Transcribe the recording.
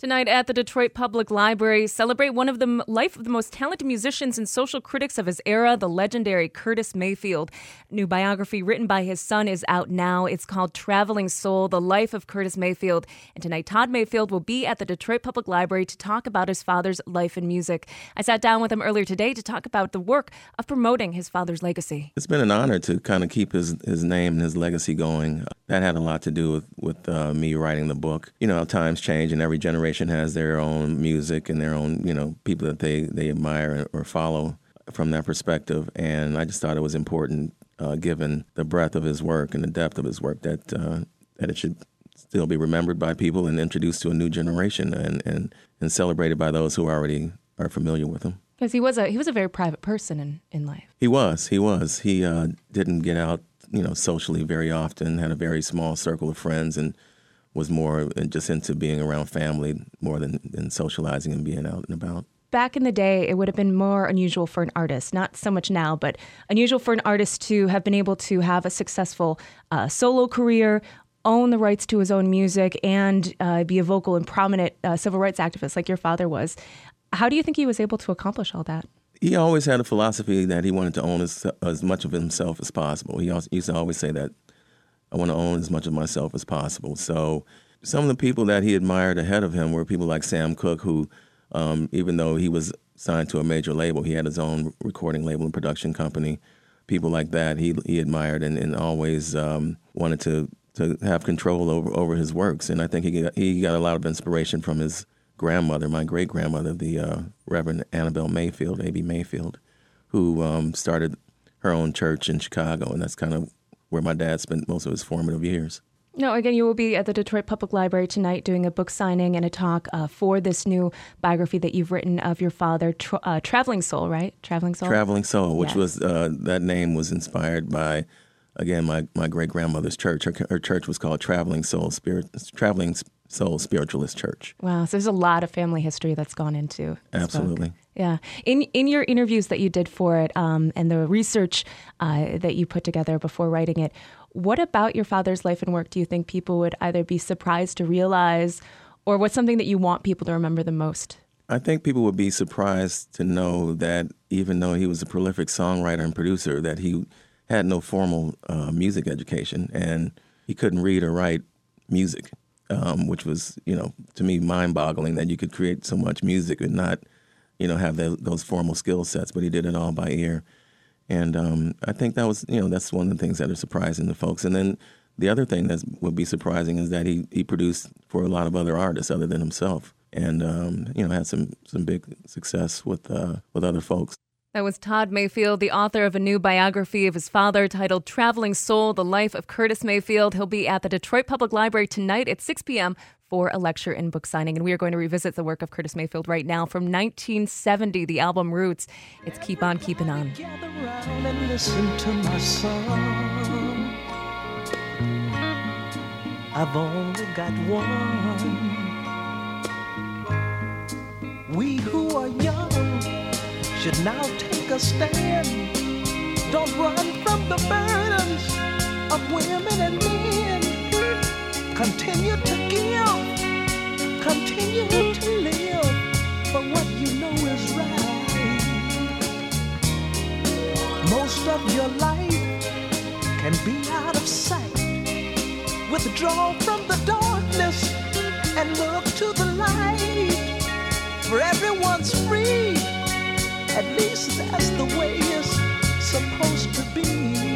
Tonight at the Detroit Public Library, celebrate one of the life of the most talented musicians and social critics of his era, the legendary Curtis Mayfield. New biography written by his son is out now. It's called Traveling Soul: The Life of Curtis Mayfield. And tonight Todd Mayfield will be at the Detroit Public Library to talk about his father's life and music. I sat down with him earlier today to talk about the work of promoting his father's legacy. It's been an honor to kind of keep his his name and his legacy going. That had a lot to do with with uh, me writing the book. You know, times change and every generation generation has their own music and their own, you know, people that they, they admire or follow from that perspective. And I just thought it was important, uh, given the breadth of his work and the depth of his work, that uh, that it should still be remembered by people and introduced to a new generation and, and, and celebrated by those who already are familiar with him. Because he was a he was a very private person in, in life. He was. He was. He uh, didn't get out, you know, socially very often. Had a very small circle of friends, and was more just into being around family more than, than socializing and being out and about. Back in the day, it would have been more unusual for an artist, not so much now, but unusual for an artist to have been able to have a successful uh, solo career, own the rights to his own music, and uh, be a vocal and prominent uh, civil rights activist like your father was. How do you think he was able to accomplish all that? He always had a philosophy that he wanted to own as, as much of himself as possible. He also, used to always say that I want to own as much of myself as possible. So some of the people that he admired ahead of him were people like Sam Cooke, who, um, even though he was signed to a major label, he had his own recording label and production company. People like that he he admired and, and always um, wanted to to have control over over his works. And I think he got, he got a lot of inspiration from his grandmother, my great grandmother, the uh, Reverend Annabelle Mayfield, A.B. Mayfield, who um, started her own church in Chicago, and that's kind of where my dad spent most of his formative years. No, again, you will be at the Detroit Public Library tonight doing a book signing and a talk uh, for this new biography that you've written of your father, tra- uh, Traveling Soul, right? Traveling Soul. Traveling Soul, which yes. was uh, that name was inspired by, again, my, my great grandmother's church. Her, her, church was called Traveling Soul Spirit, Traveling Soul Spiritualist Church. Wow, so there's a lot of family history that's gone into. Absolutely. Book. Yeah. In in your interviews that you did for it, um, and the research uh, that you put together before writing it, what about your father's life and work do you think people would either be surprised to realize, or what's something that you want people to remember the most? I think people would be surprised to know that even though he was a prolific songwriter and producer, that he had no formal uh, music education and he couldn't read or write music, um, which was, you know, to me mind-boggling that you could create so much music and not, you know, have the, those formal skill sets. But he did it all by ear. And um, I think that was, you know, that's one of the things that are surprising to folks. And then the other thing that would be surprising is that he, he produced for a lot of other artists other than himself, and um, you know had some some big success with uh, with other folks. That was Todd Mayfield, the author of a new biography of his father titled Traveling Soul The Life of Curtis Mayfield. He'll be at the Detroit Public Library tonight at 6 p.m. for a lecture and book signing. And we are going to revisit the work of Curtis Mayfield right now from 1970, the album Roots. It's Keep On Keeping On. I've only got one. Should now take a stand. Don't run from the burdens of women and men. Continue to give, continue to live for what you know is right. Most of your life can be out of sight. Withdraw from the darkness and look to the light. For everyone's at least that's the way it's supposed to be.